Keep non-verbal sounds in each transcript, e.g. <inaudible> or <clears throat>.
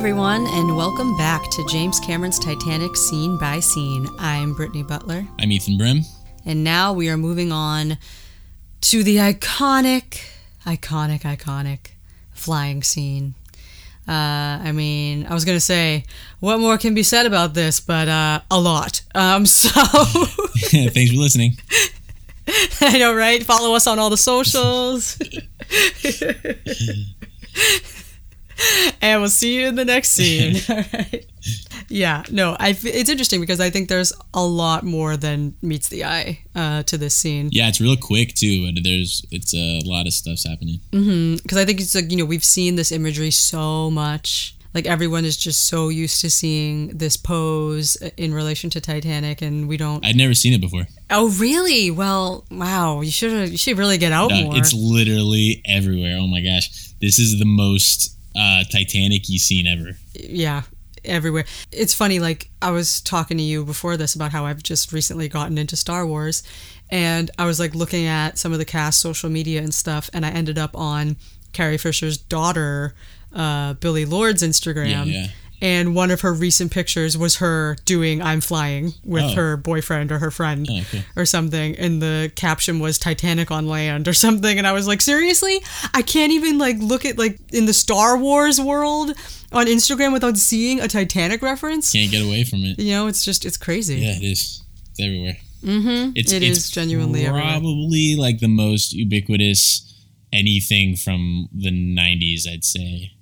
everyone, and welcome back to James Cameron's Titanic Scene by Scene. I'm Brittany Butler, I'm Ethan Brim. and now we are moving on to the iconic, iconic, iconic flying scene. Uh, I mean, I was gonna say, what more can be said about this? But uh, a lot. Um, <laughs> so <laughs> Thanks for listening. <laughs> I know, right? Follow us on all the socials. <laughs> and we'll see you in the next scene. <laughs> <laughs> All right. Yeah, no, I. It's interesting because I think there's a lot more than meets the eye uh, to this scene. Yeah, it's real quick too. But there's it's a lot of stuff's happening. Because I think it's like you know we've seen this imagery so much. Like everyone is just so used to seeing this pose in relation to Titanic, and we don't. I'd never seen it before. Oh, really? Well, wow. You should. You should really get out No, more. it's literally everywhere. Oh my gosh, this is the most uh, Titanic-y scene ever. yeah everywhere it's funny like i was talking to you before this about how i've just recently gotten into star wars and i was like looking at some of the cast social media and stuff and i ended up on carrie fisher's daughter uh, billie lourd's instagram Yeah, yeah. And one of her recent pictures was her doing i'm flying with Oh. her boyfriend or her friend Oh, cool. or something and the caption was titanic on land or <laughs> something and i was like seriously i can't even like look at like in the star wars world on instagram without seeing a titanic reference Can't get away from it. you know it's just it's crazy Yeah, it is. It's everywhere. Mm-hmm. It's It it's is genuinely everywhere. probably like the most ubiquitous anything from the '90s. I'd say.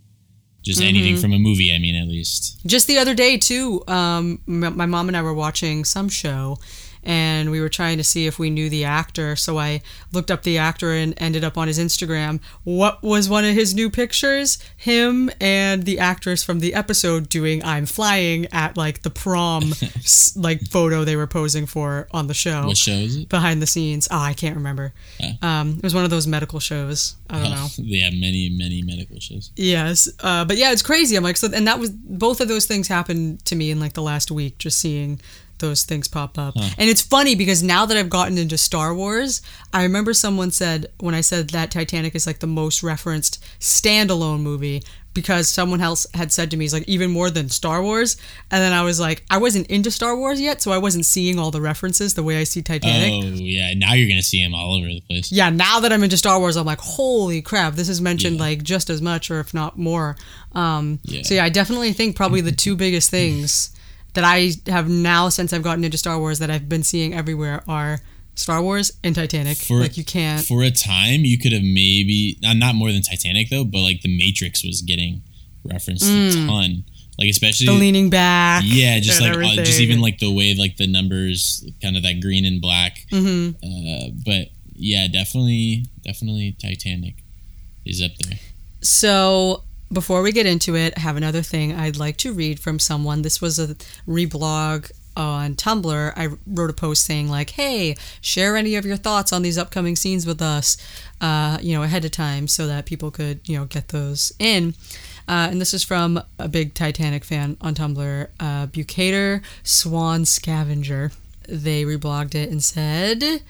Just anything Mm-hmm. from a movie. I mean, at least. just the other day too um, my mom and i were watching some show and we were trying to see if we knew the actor. So i looked up the actor and ended up on his instagram. What was one of his new pictures? Him and the actress from the episode doing i'm flying at like the prom <laughs> like photo they were posing for on the show. What show is it? behind the scenes. Oh i can't remember. Um, it was one of those medical shows. I don't know. Oh, <laughs> yeah, many many medical shows. Yes, uh, but yeah, it's crazy. I'm like, so, and that was both of those things happened to me in like the last week, just seeing those things pop up. And it's funny because now that I've gotten into Star Wars, I remember someone said when I said that Titanic is like the most referenced standalone movie because someone else had said to me, "It's like even more than Star Wars," and then I was like, I wasn't into Star Wars yet, so I wasn't seeing all the references the way I see Titanic. Oh yeah, now you're gonna see him all over the place. yeah, now that I'm into Star Wars, I'm like, holy crap, this is mentioned Yeah. like just as much or if not more. Um, Yeah. So yeah, I definitely think probably the two biggest things that I have now since I've gotten into Star Wars that I've been seeing everywhere are Star Wars and Titanic. For- like you can't. For a time, you could have maybe not more than Titanic though, but like The Matrix was getting referenced a ton. Like especially Mm. the leaning back. yeah, just like uh, just even like the way like the numbers, kind of that green and black. Mm-hmm. Uh, but yeah, definitely, definitely Titanic is up there. So before we get into it, I have another thing I'd like to read from someone. This was a reblog on Tumblr. I wrote a post saying like, "Hey, share any of your thoughts on these upcoming scenes with us, uh, you know, ahead of time, so that people could, you know, get those in." Uh, and this is from a big Titanic fan on Tumblr, uh, Bucator Swan Scavenger. They reblogged it and said,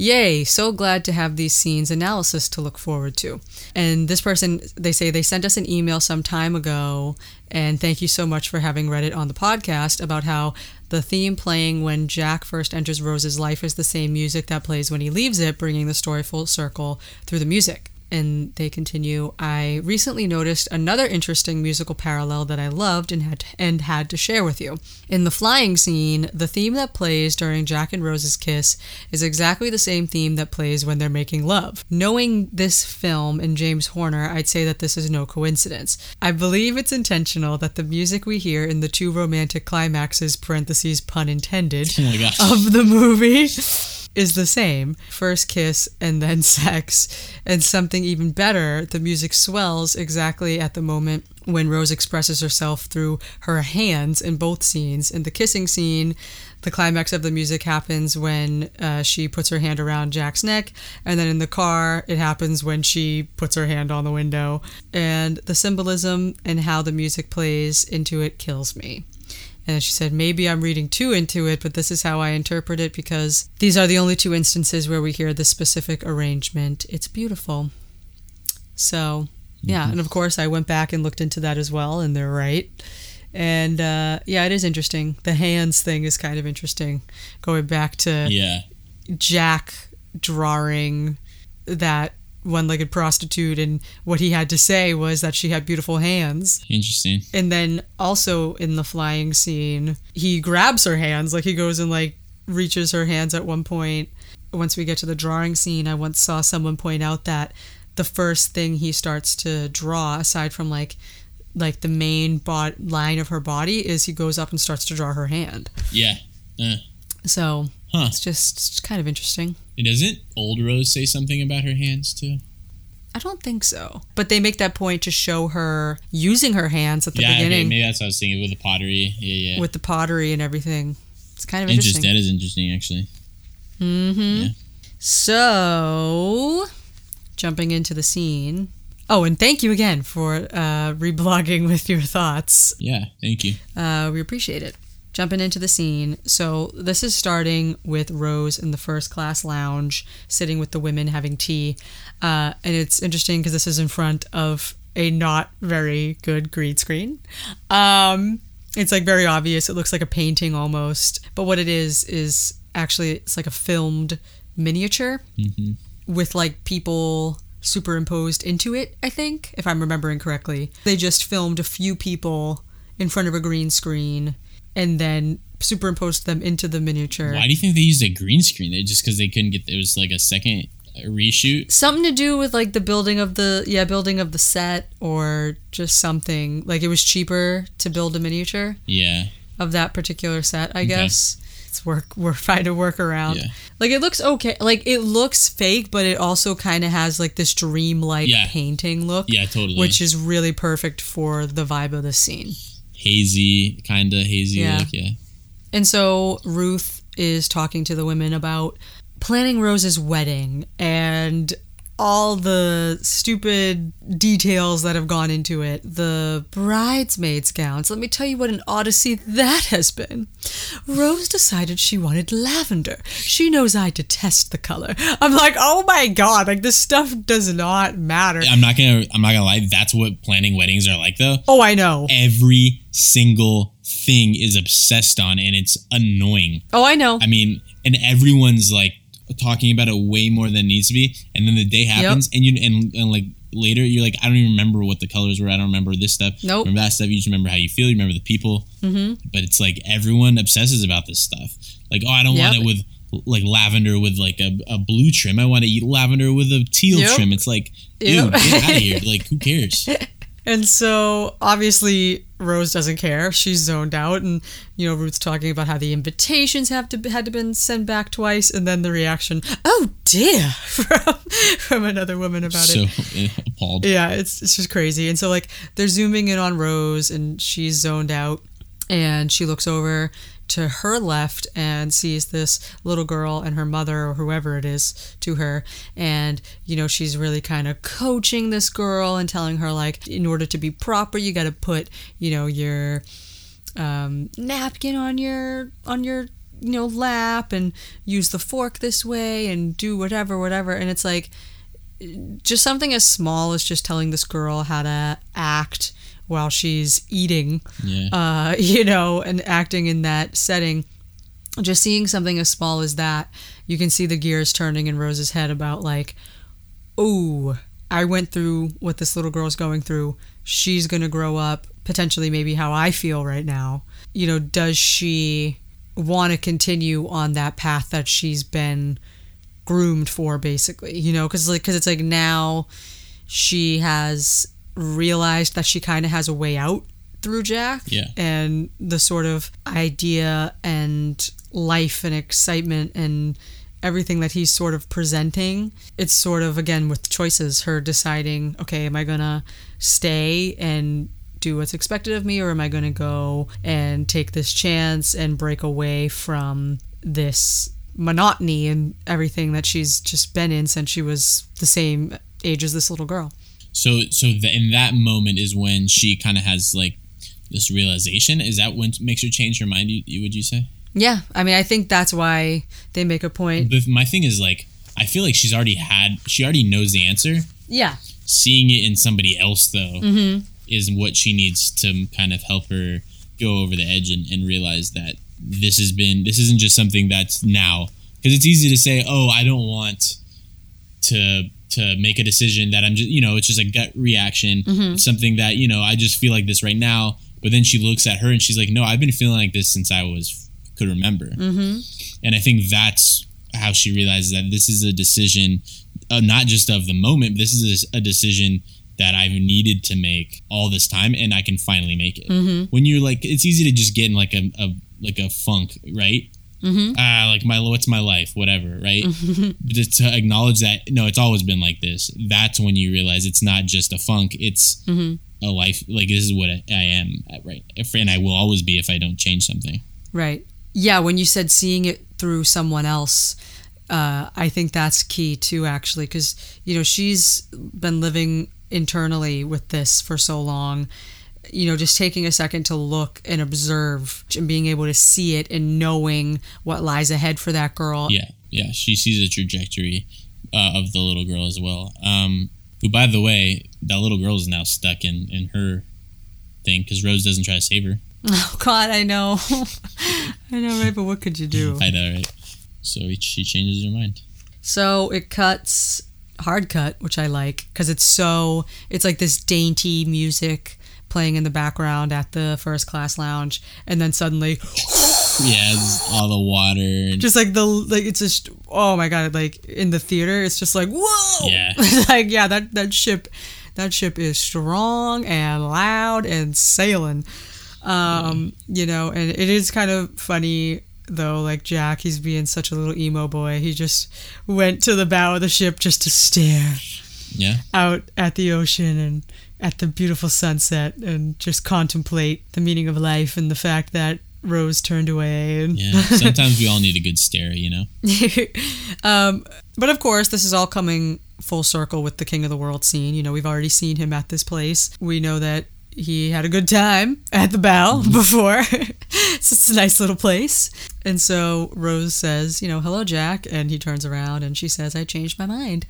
Yay, so glad to have these scenes analysis to look forward to. And this person, they say they sent us an email some time ago, and thank you so much for having read it on the podcast about how the theme playing when Jack first enters Rose's life is the same music that plays when he leaves it, bringing the story full circle through the music. And they continue, I recently noticed another interesting musical parallel that I loved and had and had to share with you. In the flying scene, the theme that plays during Jack and Rose's kiss is exactly the same theme that plays when they're making love. Knowing this film and James Horner, I'd say that this is no coincidence. I believe it's intentional that the music we hear in the two romantic climaxes parentheses pun intended Oh of the movie is the same first kiss and then <laughs> sex and something even better the music swells exactly at the moment when rose expresses herself through her hands in both scenes in the kissing scene the climax of the music happens when uh, she puts her hand around Jack's neck, and then in the car, it happens when she puts her hand on the window. And the symbolism and how the music plays into it kills me. And she said, maybe I'm reading too into it, but this is how I interpret it because these are the only two instances where we hear this specific arrangement. It's beautiful. So, Yeah, and of course I went back and looked into that as well, and they're right. And uh, yeah, it is interesting. The hands thing is kind of interesting. Going back to Yeah. Jack drawing that one-legged prostitute, and what he had to say was that she had beautiful hands. Interesting. And then also in the flying scene, he grabs her hands, like he goes and like reaches her hands at one point. Once we get to the drawing scene, I once saw someone point out that the first thing he starts to draw, aside from like like the main bod- line of her body, is he goes up and starts to draw her hand. Yeah. Uh, So huh. it's just it's kind of interesting. And doesn't old Rose say something about her hands too? I don't think so, but they make that point to show her using her hands at the yeah, okay, beginning maybe that's what I was thinking with the pottery. Yeah, yeah. with the pottery and everything. It's kind of Interesting. interesting. That is interesting, actually. Mm-hmm. Yeah. So, jumping into the scene. Oh, and thank you again for uh, reblogging with your thoughts. Yeah, thank you. Uh, we appreciate it. Jumping into the scene. So, this is starting with Rose in the first class lounge, sitting with the women having tea. Uh, and it's interesting because this is in front of a not very good green screen. Um, it's like very obvious. It looks like a painting almost. But what it is, is actually it's like a filmed miniature hmm with like people superimposed into it, I think, if I'm remembering correctly. They just filmed a few people in front of a green screen and then superimposed them into the miniature. Why do you think they used a green screen? They just because they couldn't get it was like a second reshoot. Something to do with like the building of the yeah, building of the set or just something. Like it was cheaper to build a miniature Yeah, of that particular set, I Okay. guess. It's work we're <laughs> trying to work around. Yeah. Like it looks okay. Like it looks fake, but it also kind of has like this dream-like Yeah. painting look. yeah, totally. which is really perfect for the vibe of the scene. Hazy, kind of hazy Yeah. look. Yeah, And so Ruth is talking to the women about planning Rose's wedding and all the stupid details that have gone into it. The bridesmaids' gowns. Let me tell you what an odyssey that has been. Rose decided she wanted lavender. She knows I detest the color. I'm like, oh my god, like this stuff does not matter. I'm not gonna. I'm not gonna lie. That's what planning weddings are like, though. Oh, I know. Every single thing is obsessed on, and it's annoying. Oh, I know. I mean, and everyone's like talking about it way more than it needs to be, and then the day happens, and you and, and like later you're like, I don't even remember what the colors were. I don't remember this stuff. Nope. Remember that stuff. You just remember how you feel. You remember the people. Mm-hmm. But it's like everyone obsesses about this stuff. Like, oh, I don't want it with like lavender with like a, a blue trim. I want to eat lavender with a teal Yep. trim. It's like, Yep. dude, get out of here. Like, who cares? <laughs> And so obviously Rose doesn't care. She's zoned out, and you know Ruth's talking about how the invitations have to had to been sent back twice, and then the reaction, "Oh dear," <laughs> from from another woman about so it. appalled. Yeah, it's it's just crazy. And so like they're zooming in on Rose, and she's zoned out, and she looks over to her left and sees this little girl and her mother or whoever it is to her. And you know she's really kind of coaching this girl and telling her like in order to be proper you got to put you know your um, napkin on your on your you know lap and use the fork this way and do whatever whatever. And it's like just something as small as just telling this girl how to act while she's eating Yeah. uh, <laughs> you know, and acting in that setting. Just seeing something as small as that, you can see the gears turning in Rose's head about like, oh, I went through what this little girl's going through. She's gonna grow up potentially maybe how I feel right now. You know, does she want to continue on that path that she's been groomed for basically you know because like because it's like now she has realized that she kind of has a way out through jack Yeah. and the sort of idea and life and excitement and everything that he's sort of presenting it's sort of again with choices her deciding okay am i gonna stay and do what's expected of me or am i gonna go and take this chance and break away from this monotony and everything that she's just been in since she was the same age as this little girl So, so the, in that moment is when she kind of has like this realization. Is that when makes her change her mind? You, you would you say? yeah i mean i think that's why they make a point But my thing is like, I feel like she's already had she already knows the answer. Yeah. Seeing it in somebody else though Mm-hmm. is what she needs to kind of help her go over the edge and, and realize that this has been this isn't just something that's now because it's easy to say oh I don't want to to make a decision that I'm just you know it's just a gut reaction Mm-hmm. Something that you know I just feel like this right now but then she looks at her and she's like no I've been feeling like this since I was could remember Mm-hmm. and I think that's how she realizes that this is a decision, uh, not just of the moment. This is a, a decision that I've needed to make all this time, and I can finally make it. Mm-hmm. When you're like, it's easy to just get in like a, a like a funk, right? Mm-hmm. Ah, like my what's my life, whatever, right? Just to acknowledge that no, it's always been like this. That's when you realize it's not just a funk; it's Mhm. a life. Like this is what I, I am, right? And I will always be if I don't change something. Right. Yeah, when you said seeing it through someone else, uh, I think that's key too, actually, because, you know, she's been living internally with this for so long. You know, just taking a second to look and observe and being able to see it and knowing what lies ahead for that girl. Yeah, yeah. She sees a trajectory uh, of the little girl as well. Um, who, by the way, that little girl is now stuck in in her thing because Rose doesn't try to save her. <laughs> Oh, God, I know. <laughs> I know, right? But what could you do? I know, right? So he- she changes her mind. So it cuts hard cut, which I like because it's so it's like this dainty music playing in the background at the first class lounge, and then suddenly, Yeah, all the water. And, just like the like it's just oh my god, like in the theater, it's just like whoa, Yeah. <laughs> like yeah, that that ship, that ship is strong and loud and sailing, um, you know, and it is kind of funny though like jack he's being such a little emo boy he just went to the bow of the ship just to stare yeah, out at the ocean and at the beautiful sunset and just contemplate the meaning of life and the fact that Rose turned away. And yeah. Sometimes we all need a good stare, you know. <laughs> um, but of course, this is all coming full circle with the King of the World scene. You know, we've already seen him at this place. We know that he had a good time at the bow before. so <laughs> it's a nice little place. And so Rose says, you know, hello, Jack. And he turns around and she says, I changed my mind.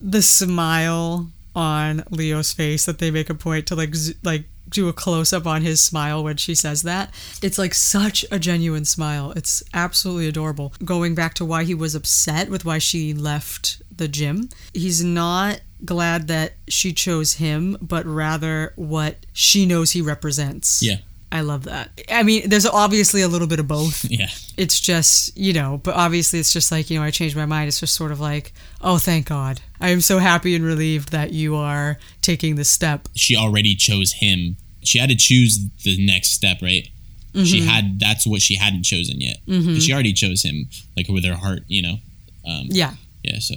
The smile on Leo's face that they make a point to like, like, do a close up on his smile when she says that. It's like such a genuine smile. It's absolutely adorable. Going back to why he was upset with why she left the gym, he's not glad that she chose him, but rather what she knows he represents. Yeah, I love that. I mean, there's obviously a little bit of both. <laughs> yeah, It's just, you know, but obviously it's just like, you know, I changed my mind. It's just sort of like, oh, thank God. I am so happy and relieved that you are taking this step. she already chose him. She had to choose the next step, right? She had that's what she hadn't chosen yet. But she already chose him, like with her heart, you know. Um, Yeah. yeah, so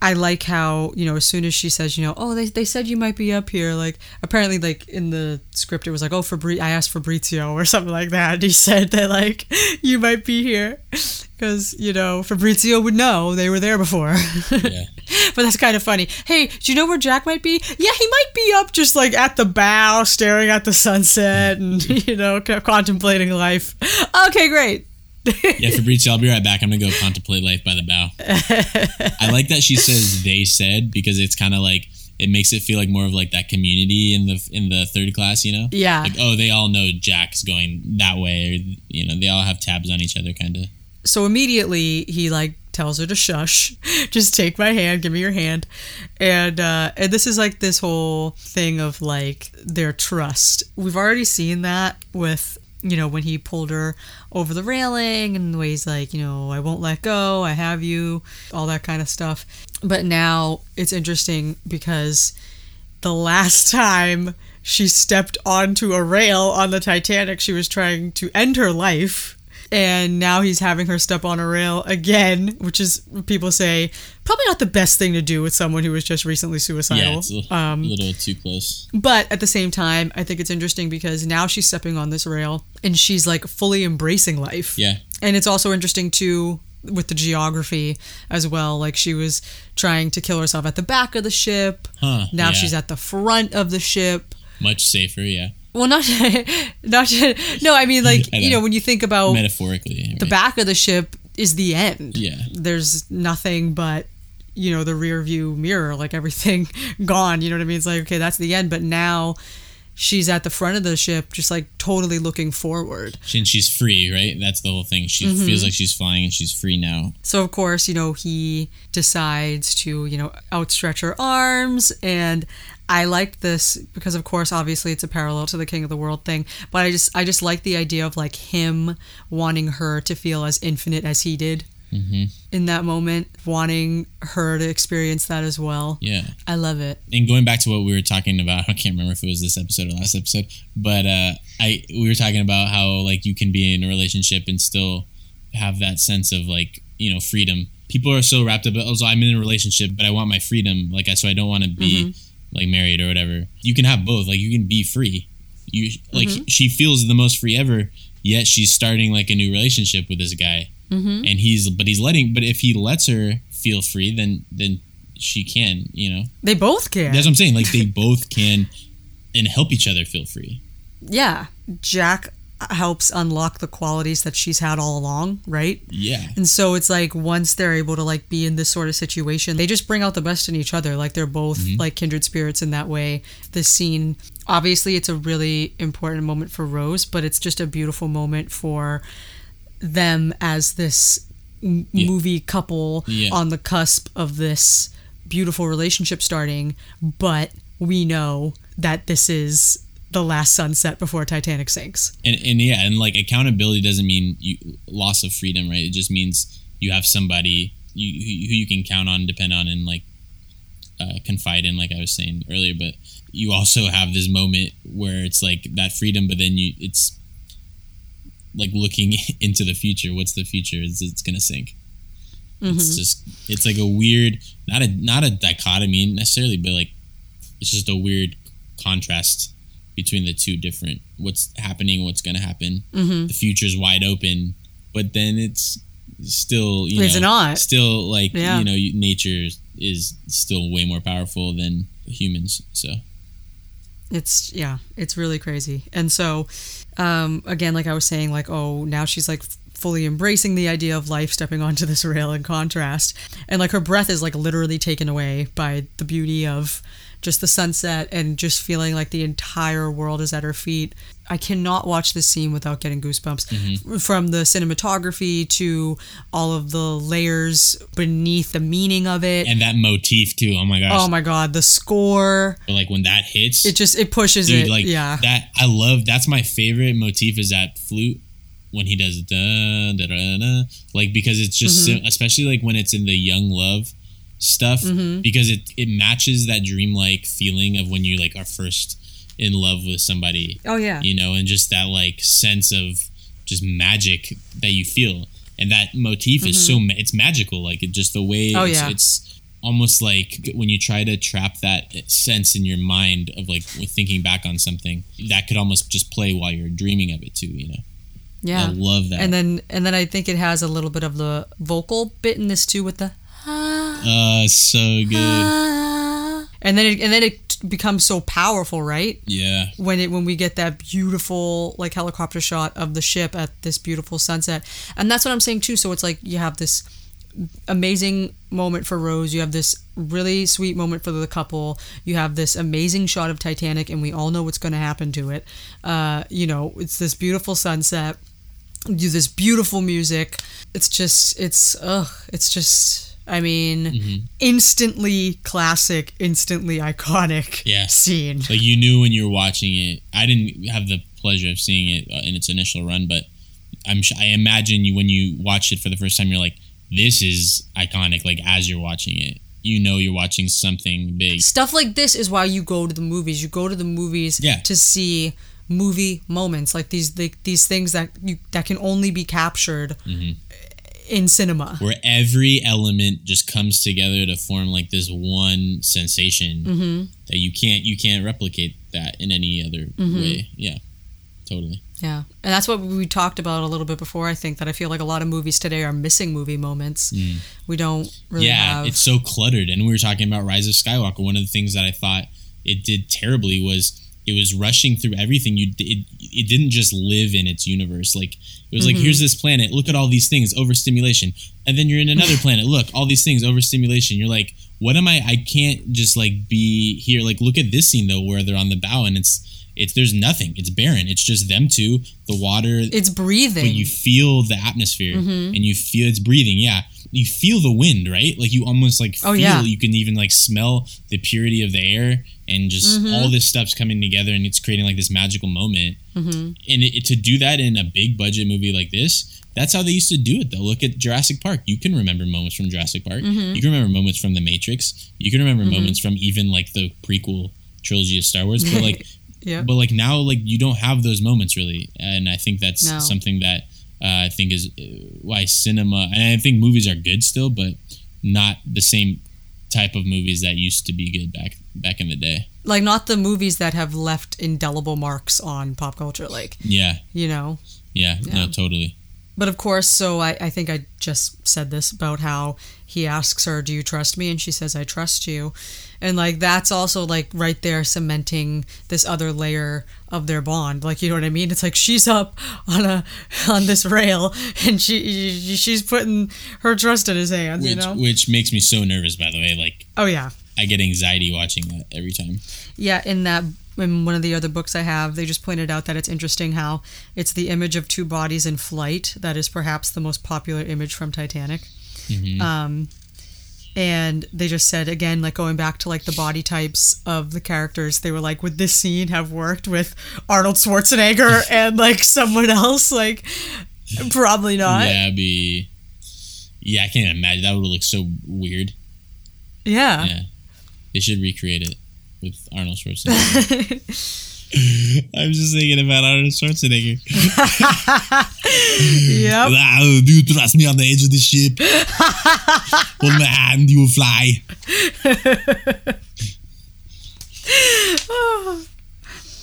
I like how, you know, as soon as she says, you know, oh, they, they said you might be up here, like, apparently, like, in the script, it was like, oh, Fabri- I asked Fabrizio or something like that. And he said that, like, <laughs> you might be here. Because, you know, Fabrizio would know they were there before. <laughs> yeah. but that's kind of funny. Hey, do you know where Jack might be? Yeah, he might be up just, like, at the bow, staring at the sunset and, <laughs> you know, contemplating life. Okay, great. <laughs> Yeah, Fabrizio, I'll be right back. I'm gonna go contemplate life by the bow. <laughs> I like that she says they said because it's kind of like it makes it feel like more of like that community in the in the third class, you know? Yeah. Like oh, they all know Jack's going that way, or you know, they all have tabs on each other, kind of. so immediately he like tells her to shush <laughs> just take my hand give me your hand and uh and this is like this whole thing of like their trust we've already seen that with you know when he pulled her over the railing and the way he's like you know i won't let go i have you all that kind of stuff but now it's interesting because the last <laughs> time she stepped onto a rail on the Titanic, she was trying to end her life. And now he's having her step on a rail again, which is, people say, probably not the best thing to do with someone who was just recently suicidal. Yeah, it's a, um, a little too close. but at the same time, I think it's interesting because now she's stepping on this rail and she's like fully embracing life. Yeah, And it's also interesting too with the geography as well. Like she was trying to kill herself at the back of the ship. huh? Now yeah. she's at the front of the ship. much safer. Yeah, Well, not <laughs> not <laughs> no. I mean, like I you know. know, when you think about metaphorically. the right? back of the ship is the end. Yeah, There's nothing but you know the rear view mirror like everything <laughs> gone you know what i mean it's like okay that's the end but now she's at the front of the ship just like totally looking forward. And she's free right? That's the whole thing. She Mm-hmm. feels like she's flying and she's free now. So of course you know he decides to you know outstretch her arms and i like this because of course obviously it's a parallel to the king of the world thing but i just i just like the idea of like him wanting her to feel as infinite as he did Mm-hmm. in that moment wanting her to experience that as well yeah i love it and going back to what we were talking about, <laughs> I can't remember if it was this episode or last episode, but uh, I we were talking about how like you can be in a relationship and still have that sense of like you know freedom. People are so wrapped up. Oh, also, I'm in a relationship, but I want my freedom. Like I so I don't want to be mm-hmm. like married or whatever. You can have both. Like you can be free. You like mm-hmm. she feels the most free ever. Yet she's starting like a new relationship with this guy, mm-hmm. and he's but he's letting. But if he lets her feel free, then then she can. You know. they both can That's what I'm saying. Like they both can and help each other feel free. yeah jack helps unlock the qualities that she's had all along right Yeah. And so it's like once they're able to like be in this sort of situation, they just bring out the best in each other. Like they're both mm-hmm. like kindred spirits in that way. This scene, obviously, it's a really important moment for Rose, but it's just a beautiful moment for them as this m- Yeah. movie couple Yeah. on the cusp of this beautiful relationship starting. But we know that this is the last sunset before Titanic sinks. And and yeah, and like accountability doesn't mean you loss of freedom, right? It just means you have somebody you who who you can count on, depend on, and like uh, confide in, like I was saying earlier. But you also have this moment where it's like that freedom, but then you it's like looking <laughs> into the future. What's the future? Is it's gonna sink. It's just it's like a weird not a not a dichotomy necessarily, but like it's just a weird contrast between the two different what's happening, what's gonna happen. The future's wide open, but then it's still you It's know not. still like Yeah. you know nature is still way more powerful than humans. So it's yeah it's really crazy and so um again like i was saying like oh now she's like fully embracing the idea of life stepping onto this rail in contrast and like her breath is like literally taken away by the beauty of just the sunset and just feeling like the entire world is at her feet i cannot watch this scene without getting goosebumps from the cinematography to all of the layers beneath the meaning of it and that motif too. Oh my gosh! oh my god the score But like when that hits, it just it pushes dude, it like yeah that. I love. That's my favorite motif is that flute when he does da da da da. Like because it's just Mm-hmm. sim- especially like when it's in the young love stuff Mm-hmm. because it it matches that dreamlike feeling of when you like are first in love with somebody. oh yeah you know, and just that like sense of just magic that you feel, and that motif is so ma- it's magical. Like it just the way Mm-hmm. Oh, it's, yeah. it's almost like when you try to trap that sense in your mind of like thinking back on something that could almost just play while you're dreaming of it too. You know, yeah I love that. and then and then I think it has a little bit of the vocal bit in this too with the uh, so good. and then it, and then it becomes so powerful, right? Yeah, When it when we get that beautiful like helicopter shot of the ship at this beautiful sunset, and that's what I'm saying too. So it's like you have this amazing moment for Rose. You have this really sweet moment for the couple. You have this amazing shot of Titanic, and we all know what's going to happen to it. Uh, you know, it's this beautiful sunset. You this beautiful music. It's just, it's, ugh, it's just. I mean, instantly classic, instantly iconic Yeah. scene. like you knew when you were watching it. I didn't have the pleasure of seeing it uh, in its initial run, but I'm sh- I imagine you when you watched it for the first time, you're like, this is iconic. Like as you're watching it, you know you're watching something big. Stuff like this is why you go to the movies. You go to the movies Yeah. to see movie moments like these like, these things that you that can only be captured Mm-hmm. In cinema. Where every element just comes together to form like this one sensation Mm-hmm. that you can't you can't replicate that in any other Mm-hmm. way. Yeah, totally. Yeah. And that's what we talked about a little bit before. I think that I feel like a lot of movies today are missing movie moments. We don't really Mm. yeah, have it's so cluttered. And we were talking about Rise of Skywalker. One of the things that I thought it did terribly was it was rushing through everything. You it, it didn't just live in its universe. Like it was like mm-hmm. here's this planet. Look at all these things. Overstimulation. And then you're in another <laughs> planet. Look, all these things. Overstimulation. You're like, what am I? I can't just like be here. Like look at this scene though, where they're on the bow and it's it's there's nothing. It's barren. It's just them two, the water. It's breathing. but you feel the atmosphere Mm-hmm. and you feel it's breathing. Yeah, you feel the wind, right? Like you almost like feel. Oh, yeah. You can even like smell the purity of the air and just Mm-hmm. all this stuff's coming together and it's creating like this magical moment. Mm-hmm. And it, to do that in a big budget movie like this, that's how they used to do it. Though, look at Jurassic Park. You can remember moments from Jurassic Park. Mm-hmm. You can remember moments from The Matrix. You can remember moments from even like the prequel trilogy of Star Wars. But <laughs> like yeah. but like now like you don't have those moments really. And i think that's No. something that uh, i think is uh, why cinema and i think movies are good still but not the same type of movies that used to be good back back in the day. Like not the movies that have left indelible marks on pop culture like yeah. you know? Yeah, no totally but of course so I, I think i just said this about how he asks her do you trust me? And she says i trust you. And like that's also like right there cementing this other layer of their bond. Like you know what i mean? It's like she's up on a <laughs> on this rail and she she's putting her trust in his hands which you know? which makes me so nervous by the way. Like oh yeah. I get anxiety watching that every time. Yeah, in that in one of the other books I have, they just pointed out that it's interesting how it's the image of two bodies in flight that is perhaps the most popular image from Titanic. Mhm. Um, and they just said again, like going back to like the body types of the characters, they were like, would this scene have worked with Arnold Schwarzenegger <laughs> and like someone else? Like, probably not. yeah be yeah i can't imagine that would look so weird Yeah. yeah they should recreate it with arnold schwarzenegger <laughs> I'm just thinking about Arnold Schwarzenegger. <laughs> Yep. Ah, do you trust me on the edge of the ship? <laughs> Hold my hand, you will fly.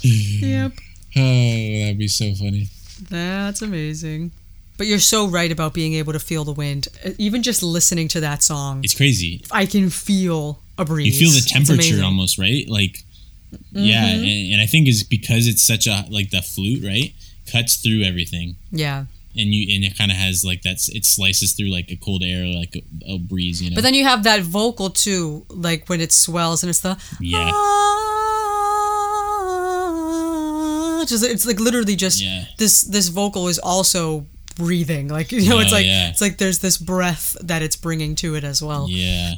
Yep. <sighs> Oh, that'd be so funny. That's amazing. But you're so right about being able to feel the wind. Uh, Even just listening to that song, It's crazy. I can feel a You feel the temperature. Mm-hmm. almost, right? Like, yeah, and, and I think it's because it's such a like the flute, right? Cuts through everything, Yeah. and you and it kind of has like that's it slices through like a cold air, like a, a breeze, you know. But then you have that vocal too, like when it swells and it's the Yeah. Ah, just it's like literally just Yeah. this this vocal is also breathing. Like you know, it's Oh, like yeah. it's like there's this breath that it's bringing to it as well. yeah,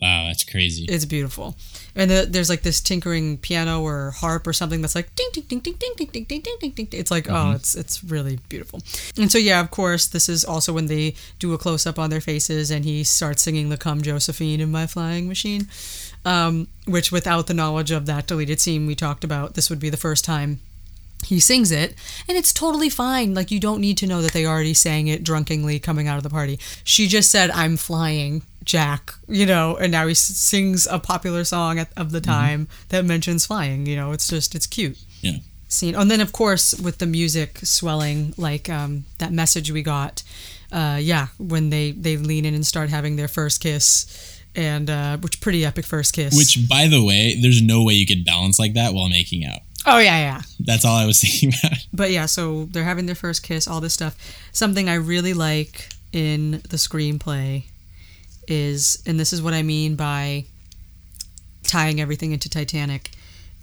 wow, that's crazy. It's beautiful. And the, there's like this tinkering piano or harp or something that's like ding ding ding ding ding ding ding ding ding ding ding. It's like oh, it's it's really beautiful. And so yeah, of course, this is also when they do a close up on their faces and he starts singing the "Come Josephine" in my flying machine, um, which without the knowledge of that deleted scene we talked about, this would be the first time he sings it and it's totally fine like you don't need to know that they already sang it drunkenly coming out of the party she just said i'm flying jack you know and now he sings a popular song at, of the time that mentions flying you know it's just it's cute Yeah. scene and then of course with the music swelling like um, that message we got uh, yeah when they they lean in and start having their first kiss and uh, which pretty epic first kiss Which, by the way, there's no way you could balance like that while making out. oh yeah yeah That's all I was <laughs> thinking about. but yeah, so they're having their first kiss, all this stuff. Something I really like in the screenplay is, and this is what I mean by tying everything into Titanic.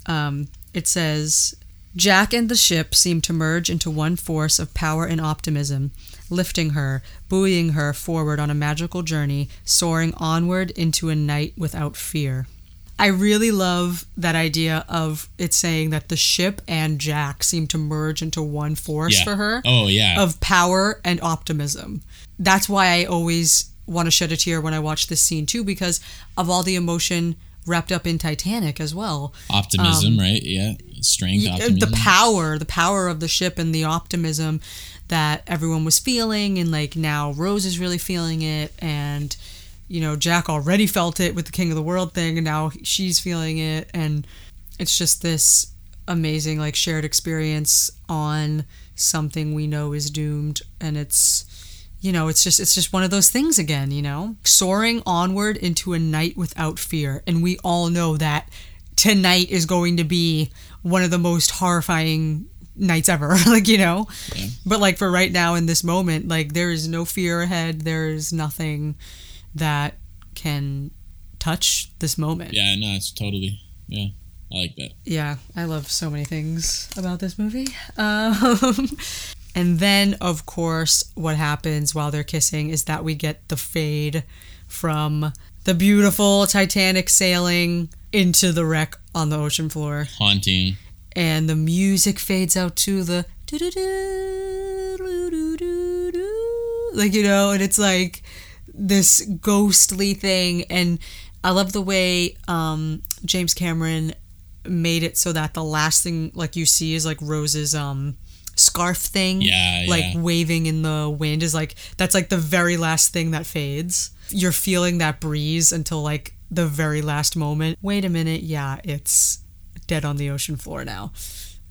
Um, it says, Jack and the ship seem to merge into one force of power and optimism, lifting her, buoying her forward on a magical journey, soaring onward into a night without fear. I really love that idea of it saying that the ship and Jack seem to merge into one force Yeah. for her Oh yeah. of power and optimism. That's why I always want to shed a tear when I watch this scene too, because of all the emotion wrapped up in Titanic as well. optimism, right? Yeah. Strength, uh, optimism. The power, the power of the ship and the optimism that everyone was feeling, and like now Rose is really feeling it, and you know Jack already felt it with the King of the World thing, and now she's feeling it, and it's just this amazing like shared experience on something we know is doomed, and it's you know it's just it's just one of those things again you know soaring onward into a night without fear and we all know that tonight is going to be one of the most horrifying nights ever <laughs> like you know Yeah. but like for right now in this moment like there is no fear ahead there is nothing that can touch this moment Yeah, no, it's totally. Yeah, I like that. yeah, I love so many things about this movie. <laughs> Um, and then, of course, what happens while they're kissing is that we get the fade from the beautiful Titanic sailing into the wreck on the ocean floor. Haunting. And the music fades out to the. Like, you know, and it's like this ghostly thing. And I love the way um, James Cameron made it so that the last thing like you see is like Rose's um scarf thing Yeah, like yeah. waving in the wind is like that's like the very last thing that fades you're feeling that breeze until like the very last moment wait a minute yeah it's dead on the ocean floor now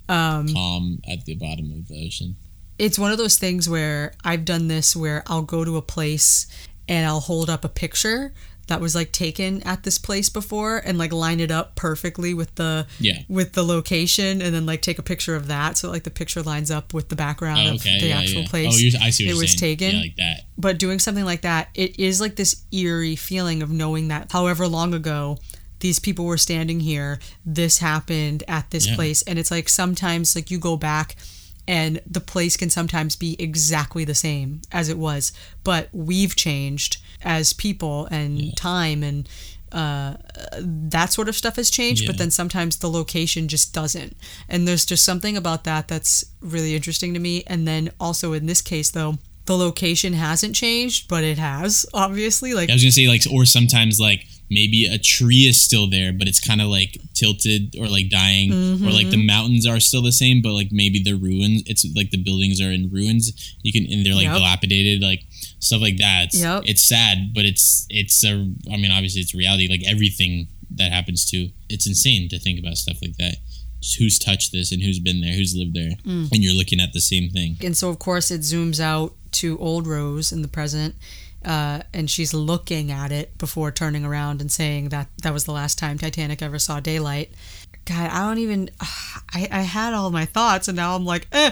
um Calm at the bottom of the ocean. it's one of those things where I've done this where I'll go to a place and I'll hold up a picture that was like taken at this place before and like line it up perfectly with the Yeah. with the location and then like take a picture of that so like the picture lines up with the background Oh, of the yeah, actual yeah. place Oh, I see what it was saying. taken Yeah, like that. but doing something like that it is like this eerie feeling of knowing that however long ago these people were standing here this happened at this place and it's like sometimes like you go back and the place can sometimes be exactly the same as it was but we've changed as people and time and uh, that sort of stuff has changed but then sometimes the location just doesn't. And there's just something about that that's really interesting to me. And then also in this case though the location hasn't changed but it has obviously like I was gonna say like, or sometimes like maybe a tree is still there, but it's kind of like tilted or like dying, or like Mm-hmm. the mountains are still the same, but like maybe the ruins. It's like the buildings are in ruins. You can and they're like Yep. dilapidated, like stuff like that. It's, Yep. it's sad, but it's it's a. I mean, obviously it's reality. Like everything that happens to, it's insane to think about stuff like that. Who's touched this and who's been there, who's lived there, Mm. and you're looking at the same thing. and so of course it zooms out to old Rose in the present, uh, and she's looking at it before turning around and saying that that was the last time Titanic ever saw daylight. God, I don't even. <sighs> I I had all my thoughts, and now I'm like, eh.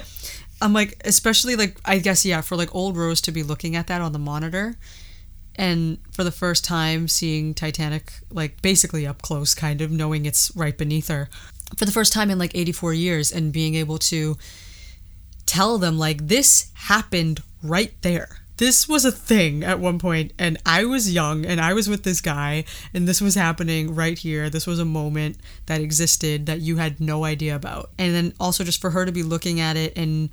I'm like, especially like I guess yeah, for like old Rose to be looking at that on the monitor. And for the first time, seeing Titanic like basically up close, kind of knowing it's right beneath her, for the first time in like 84 years, and being able to tell them like this happened right there. This was a thing at one point and I was young and I was with this guy and this was happening right here. This was a moment that existed that you had no idea about. And then also just for her to be looking at it and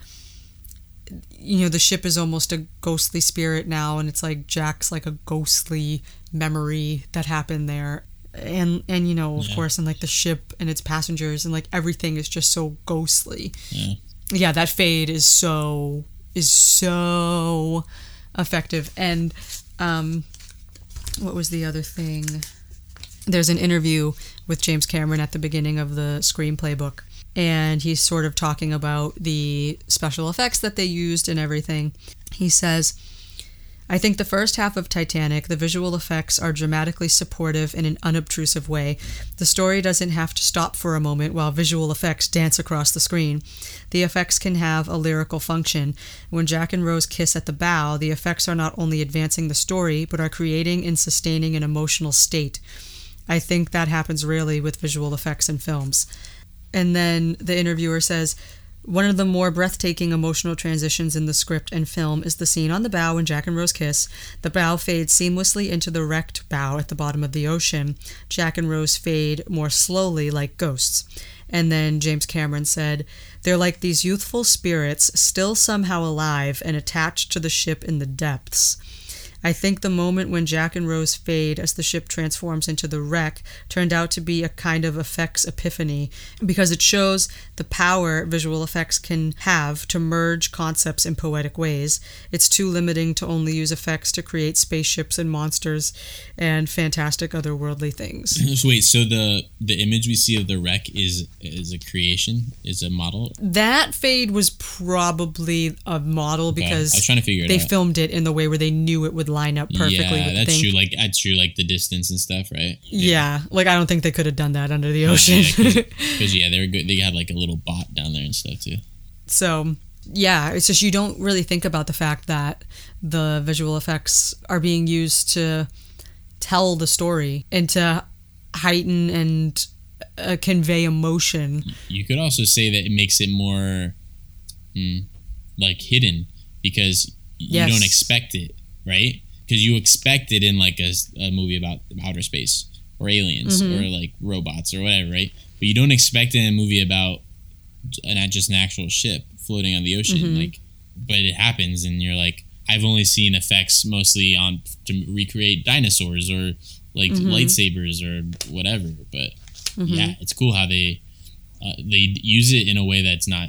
you know the ship is almost a ghostly spirit now and it's like Jack's like a ghostly memory that happened there. And and you know of Yeah. course and like the ship and its passengers and like everything is just so ghostly Yeah. yeah that fade is so is so effective. And um what was the other thing? There's an interview with James Cameron at the beginning of the screenplay book and he's sort of talking about the special effects that they used and everything. He says I think the first half of Titanic, the visual effects are dramatically supportive in an unobtrusive way. The story doesn't have to stop for a moment while visual effects dance across the screen. The effects can have a lyrical function. When Jack and Rose kiss at the bow, the effects are not only advancing the story, but are creating and sustaining an emotional state. I think that happens rarely with visual effects in films. And then the interviewer says, one of the more breathtaking emotional transitions in the script and film is the scene on the bow when Jack and Rose kiss. The bow fades seamlessly into the wrecked bow at the bottom of the ocean. Jack and Rose fade more slowly like ghosts. And then James Cameron said, They're like these youthful spirits, still somehow alive and attached to the ship in the depths. I think the moment when Jack and Rose fade as the ship transforms into the wreck turned out to be a kind of effects epiphany because it shows the power visual effects can have to merge concepts in poetic ways. It's too limiting to only use effects to create spaceships and monsters and fantastic otherworldly things. <clears throat> So wait, so the the image we see of the wreck is is a creation, is a model. That fade was probably a model Okay, because I was trying to figure it they out. filmed it in the way where they knew it would line up perfectly yeah, that's thing. true. Like that's true. Like the distance and stuff, right? Yeah. like I don't think they could have done that under the ocean. Because <laughs> yeah, they were good. They had like a little bot down there and stuff too. so yeah, it's just you don't really think about the fact that the visual effects are being used to tell the story and to heighten and uh, convey emotion. You could also say that it makes it more, mm, like hidden because you Yes. don't expect it, right? Because you expect it in like a movie about outer space or aliens Mm-hmm. or like robots or whatever, right? But you don't expect it in a movie about an, just an actual ship floating on the ocean, Mm-hmm. like. But it happens, and you're like, I've only seen effects mostly on to recreate dinosaurs or like Mm-hmm. lightsabers or whatever. But yeah, it's cool how they uh, they use it in a way that's not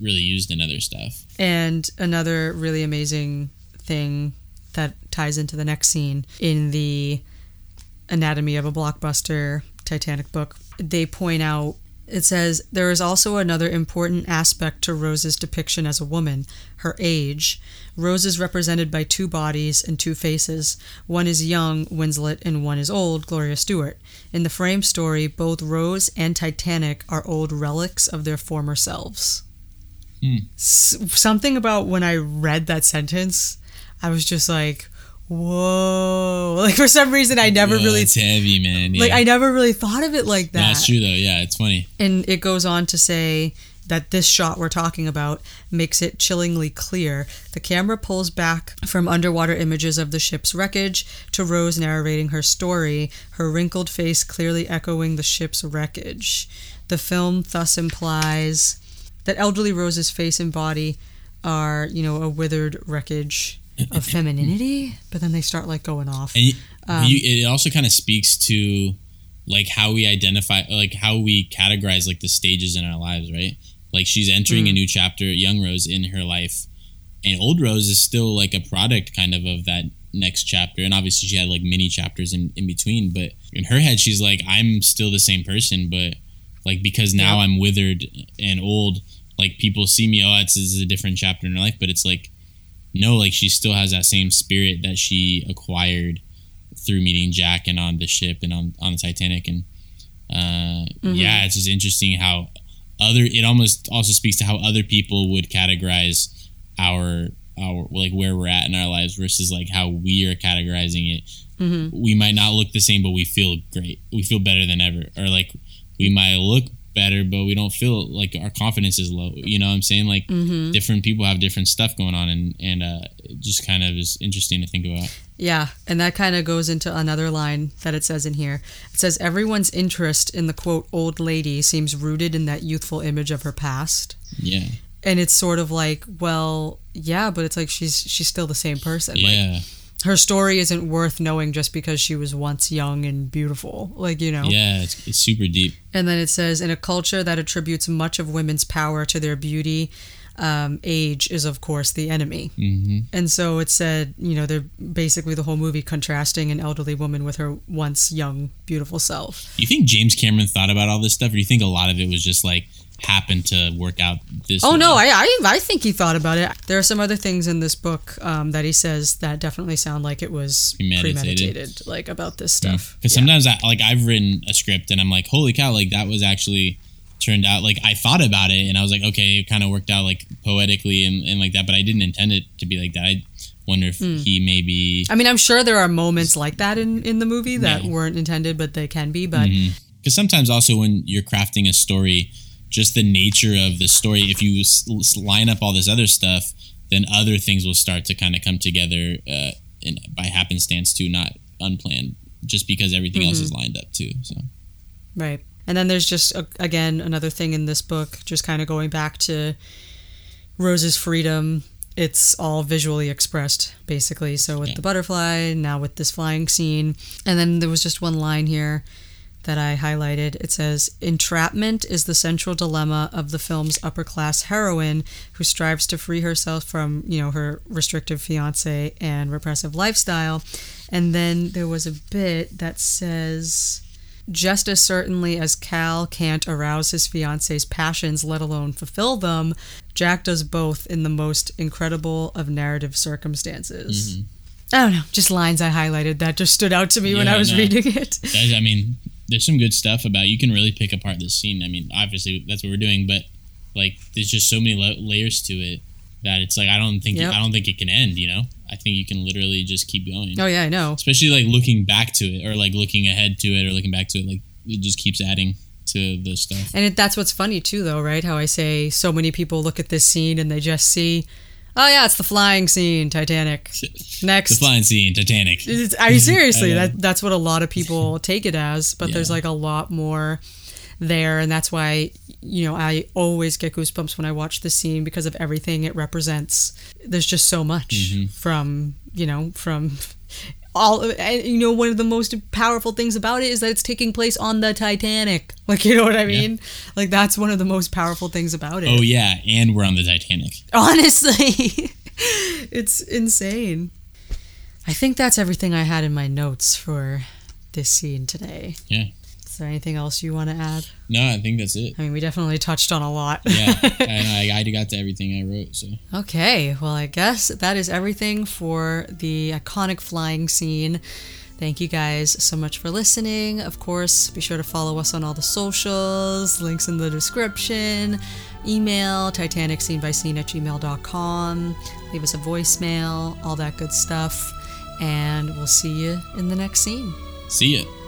really used in other stuff. And another really amazing thing that ties into the next scene in the Anatomy of a Blockbuster Titanic book, they point out it says there is also another important aspect to Rose's depiction as a woman her age. Rose is represented by two bodies and two faces. One is young, Winslet, and one is old, Gloria Stuart. In the frame story, both Rose and Titanic are old relics of their former selves. Hmm. S- something about when I read that sentence, I was just like, whoa. <laughs> Like, for some reason, I never Whoa, really. it's heavy, man. Yeah. Like I never really thought of it like that. That's true though. Yeah, it's funny. And it goes on to say that this shot we're talking about makes it chillingly clear. The camera pulls back from underwater images of the ship's wreckage to Rose narrating her story, her wrinkled face clearly echoing the ship's wreckage. The film thus implies that elderly Rose's face and body are, you know, a withered wreckage of femininity, but then they start like going off. And Um, you, it also kind of speaks to like how we identify, like how we categorize like the stages in our lives, right? Like she's entering Mm. a new chapter, young Rose in her life, and old Rose is still like a product kind of of that next chapter. And obviously she had like mini chapters in, in between, but in her head she's like, I'm still the same person, but like because now Yep. I'm withered and old, like people see me, oh, it's this is a different chapter in her life, but it's like no, like she still has that same spirit that she acquired through meeting Jack and on the ship and on, on the Titanic. And uh, yeah, it's just interesting how other, it almost also speaks to how other people would categorize our, our, like where we're at in our lives versus like how we are categorizing it. We might not look the same, but we feel great. We feel better than ever. Or like we might look better, but we don't feel like our confidence is low. You know what I'm saying? Like different people have different stuff going on and, and uh, it just kind of is interesting to think about. Yeah, and that kind of goes into another line that it says in here. It says everyone's interest in the quote old lady seems rooted in that youthful image of her past. Yeah. And it's sort of like, well, yeah, but it's like she's she's still the same person. Like Yeah. Her story isn't worth knowing just because she was once young and beautiful. Like, you know. Yeah. It's, it's super deep. And then it says, in a culture that attributes much of women's power to their beauty, um, age is, of course, the enemy. hmm And so it said, you know, they're basically the whole movie contrasting an elderly woman with her once young, beautiful self. You think James Cameron thought about all this stuff, or do you think a lot of it was just like happened to work out this? Oh, way? no, I, I, I think he thought about it. There are some other things in this book um, that he says that definitely sound like it was Premeditated. premeditated, like about this stuff. Because Yeah. sometimes I like I've written a script and I'm like, holy cow, like that was actually turned out like I thought about it and I was like, okay, it kind of worked out like poetically and, and like that, but I didn't intend it to be like that. I wonder if Hmm. he maybe I mean, I'm sure there are moments like that in, in the movie that Yeah. weren't intended, but they can be. But because sometimes also when you're crafting a story, just the nature of the story, if you s- line up all this other stuff, then other things will start to kind of come together uh, in, by happenstance too, not unplanned, just because everything else is lined up too. So Right. And then there's just, uh, again, another thing in this book, just kind of going back to Rose's freedom. It's all visually expressed, basically. So with the butterfly, now with this flying scene. And then there was just one line here that I highlighted. It says, Entrapment is the central dilemma of the film's upper class heroine who strives to free herself from, you know, her restrictive fiance and repressive lifestyle. And then there was a bit that says, just as certainly as Cal can't arouse his fiance's passions, let alone fulfill them, Jack does both in the most incredible of narrative circumstances. Mm-hmm. I don't know, just lines I highlighted that just stood out to me when I was no. reading it. That- I mean, there's some good stuff about. You can really pick apart this scene. I mean, obviously that's what we're doing, but like, there's just so many la- layers to it that it's like I don't think Yep. I don't think it can end. You know, I think you can literally just keep going. Oh yeah, I know. Especially like looking back to it, or like looking ahead to it, or looking back to it. Like it just keeps adding to the stuff. And it, that's what's funny too, though, right? How I say so many people look at this scene and they just see, oh yeah, it's the flying scene, Titanic. <laughs> Next, The flying scene, Titanic. It's- <laughs> I mean, seriously, I that that's what a lot of people <laughs> take it as, but there's like a lot more there, and that's why you know I always get goosebumps when I watch this scene because of everything it represents. There's just so much Mm-hmm. from you know from all and, you know one of the most powerful things about it is that it's taking place on the Titanic. <laughs> Like you know what I mean? Like that's one of the most powerful things about it. Oh yeah, and we're on the Titanic. Honestly, <laughs> it's insane. I think that's everything I had in my notes for this scene today. Yeah. Is there anything else you want to add? No, I think that's it. I mean, we definitely touched on a lot. Yeah, and <laughs> I, I got to everything I wrote. So okay, well, I guess that is everything for the iconic flying scene. Thank you guys so much for listening. Of course, be sure to follow us on all the socials, links in the description, email Titanic scene by scene at gmail.com, leave us a voicemail, all that good stuff. And we'll see you in the next scene. see ya.